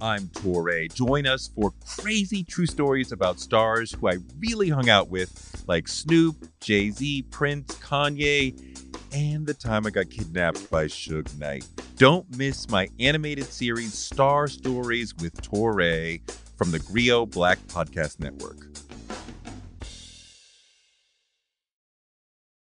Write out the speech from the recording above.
I'm Touré. Join us for crazy true stories about stars who I really hung out with, like Snoop, Jay Z, Prince, Kanye, and the time I got kidnapped by Suge Knight. Don't miss my animated series, Star Stories with Touré, from theGrio Black Podcast Network.